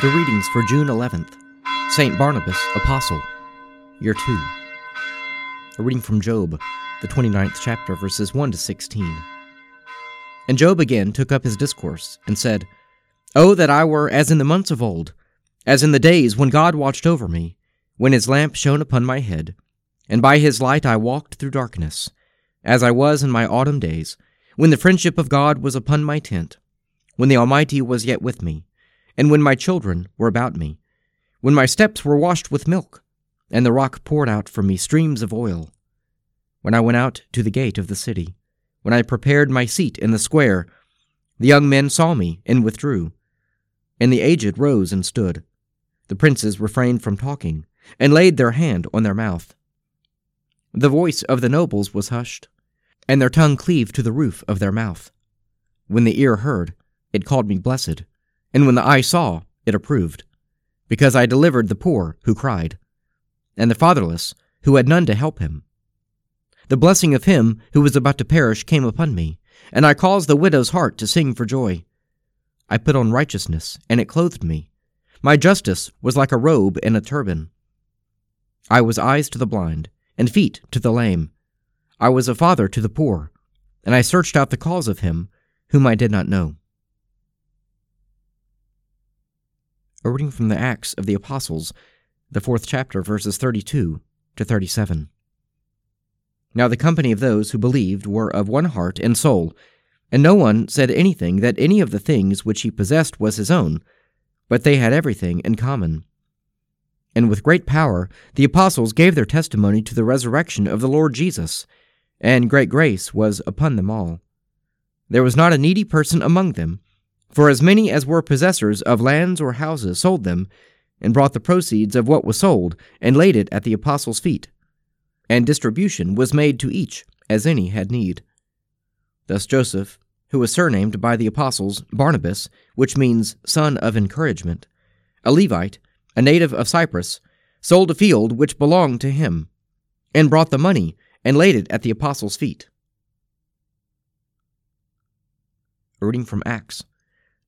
The readings for June 11th St. Barnabas, Apostle, Year 2. A reading from Job, the 29th chapter, verses 1 to 16. And Job again took up his discourse, and said, Oh, that I were as in the months of old, as in the days when God watched over me, when his lamp shone upon my head, and by his light I walked through darkness, as I was in my autumn days, when the friendship of God was upon my tent, when the Almighty was yet with me and when my children were about me, when my steps were washed with milk, and the rock poured out from me streams of oil, when I went out to the gate of the city, when I prepared my seat in the square, the young men saw me and withdrew, and the aged rose and stood. The princes refrained from talking, and laid their hand on their mouth. The voice of the nobles was hushed, and their tongue cleaved to the roof of their mouth. When the ear heard, it called me blessed. And when the eye saw, it approved, because I delivered the poor who cried, and the fatherless who had none to help him. The blessing of him who was about to perish came upon me, and I caused the widow's heart to sing for joy. I put on righteousness, and it clothed me. My justice was like a robe and a turban. I was eyes to the blind, and feet to the lame. I was a father to the poor, and I searched out the cause of him whom I did not know. A reading from the Acts of the Apostles, the fourth chapter, verses 32 to 37. Now the company of those who believed were of one heart and soul, and no one said anything that any of the things which he possessed was his own, but they had everything in common. And with great power the apostles gave their testimony to the resurrection of the Lord Jesus, and great grace was upon them all. There was not a needy person among them for as many as were possessors of lands or houses sold them, and brought the proceeds of what was sold, and laid it at the apostles' feet. And distribution was made to each, as any had need. Thus Joseph, who was surnamed by the apostles Barnabas, which means son of encouragement, a Levite, a native of Cyprus, sold a field which belonged to him, and brought the money, and laid it at the apostles' feet. Reading from Acts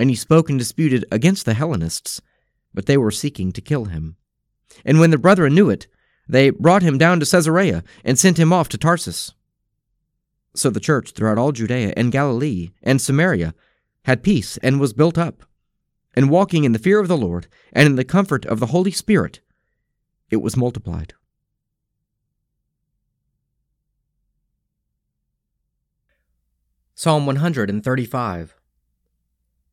and he spoke and disputed against the Hellenists, but they were seeking to kill him. And when the brethren knew it, they brought him down to Caesarea and sent him off to Tarsus. So the church throughout all Judea and Galilee and Samaria had peace and was built up, and walking in the fear of the Lord and in the comfort of the Holy Spirit, it was multiplied. Psalm 135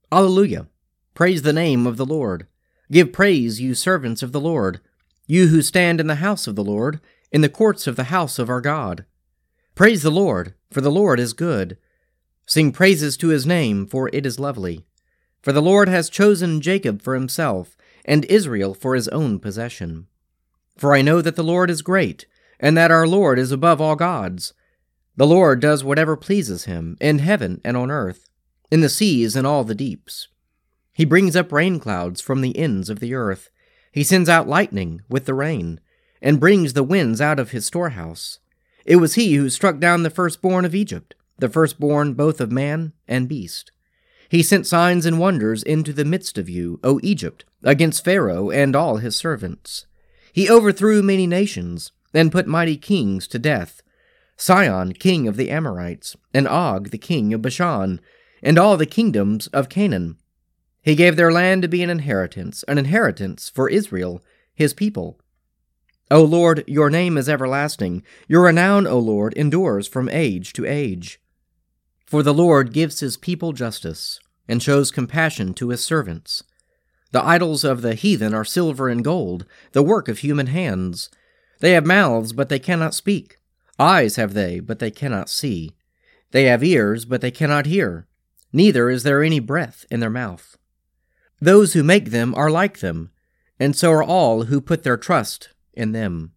Alleluia! Praise the name of the Lord. Give praise, you servants of the Lord, you who stand in the house of the Lord, in the courts of the house of our God. Praise the Lord, for the Lord is good. Sing praises to his name, for it is lovely. For the Lord has chosen Jacob for himself, and Israel for his own possession. For I know that the Lord is great, and that our Lord is above all gods. The Lord does whatever pleases him, in heaven and on earth in the seas and all the deeps. He brings up rain clouds from the ends of the earth. He sends out lightning with the rain, and brings the winds out of his storehouse. It was he who struck down the firstborn of Egypt, the firstborn both of man and beast. He sent signs and wonders into the midst of you, O Egypt, against Pharaoh and all his servants. He overthrew many nations, and put mighty kings to death Sihon, king of the Amorites, and Og, the king of Bashan, and all the kingdoms of Canaan. He gave their land to be an inheritance, an inheritance for Israel, his people. O Lord, your name is everlasting. Your renown, O Lord, endures from age to age. For the Lord gives his people justice, and shows compassion to his servants. The idols of the heathen are silver and gold, the work of human hands. They have mouths, but they cannot speak. Eyes have they, but they cannot see. They have ears, but they cannot hear neither is there any breath in their mouth. Those who make them are like them, and so are all who put their trust in them.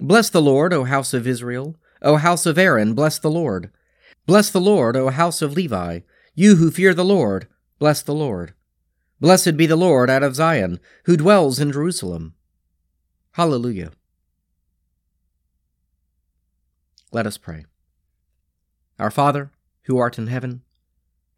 Bless the Lord, O house of Israel. O house of Aaron, bless the Lord. Bless the Lord, O house of Levi. You who fear the Lord, bless the Lord. Blessed be the Lord out of Zion, who dwells in Jerusalem. Hallelujah. Let us pray. Our Father, who art in heaven,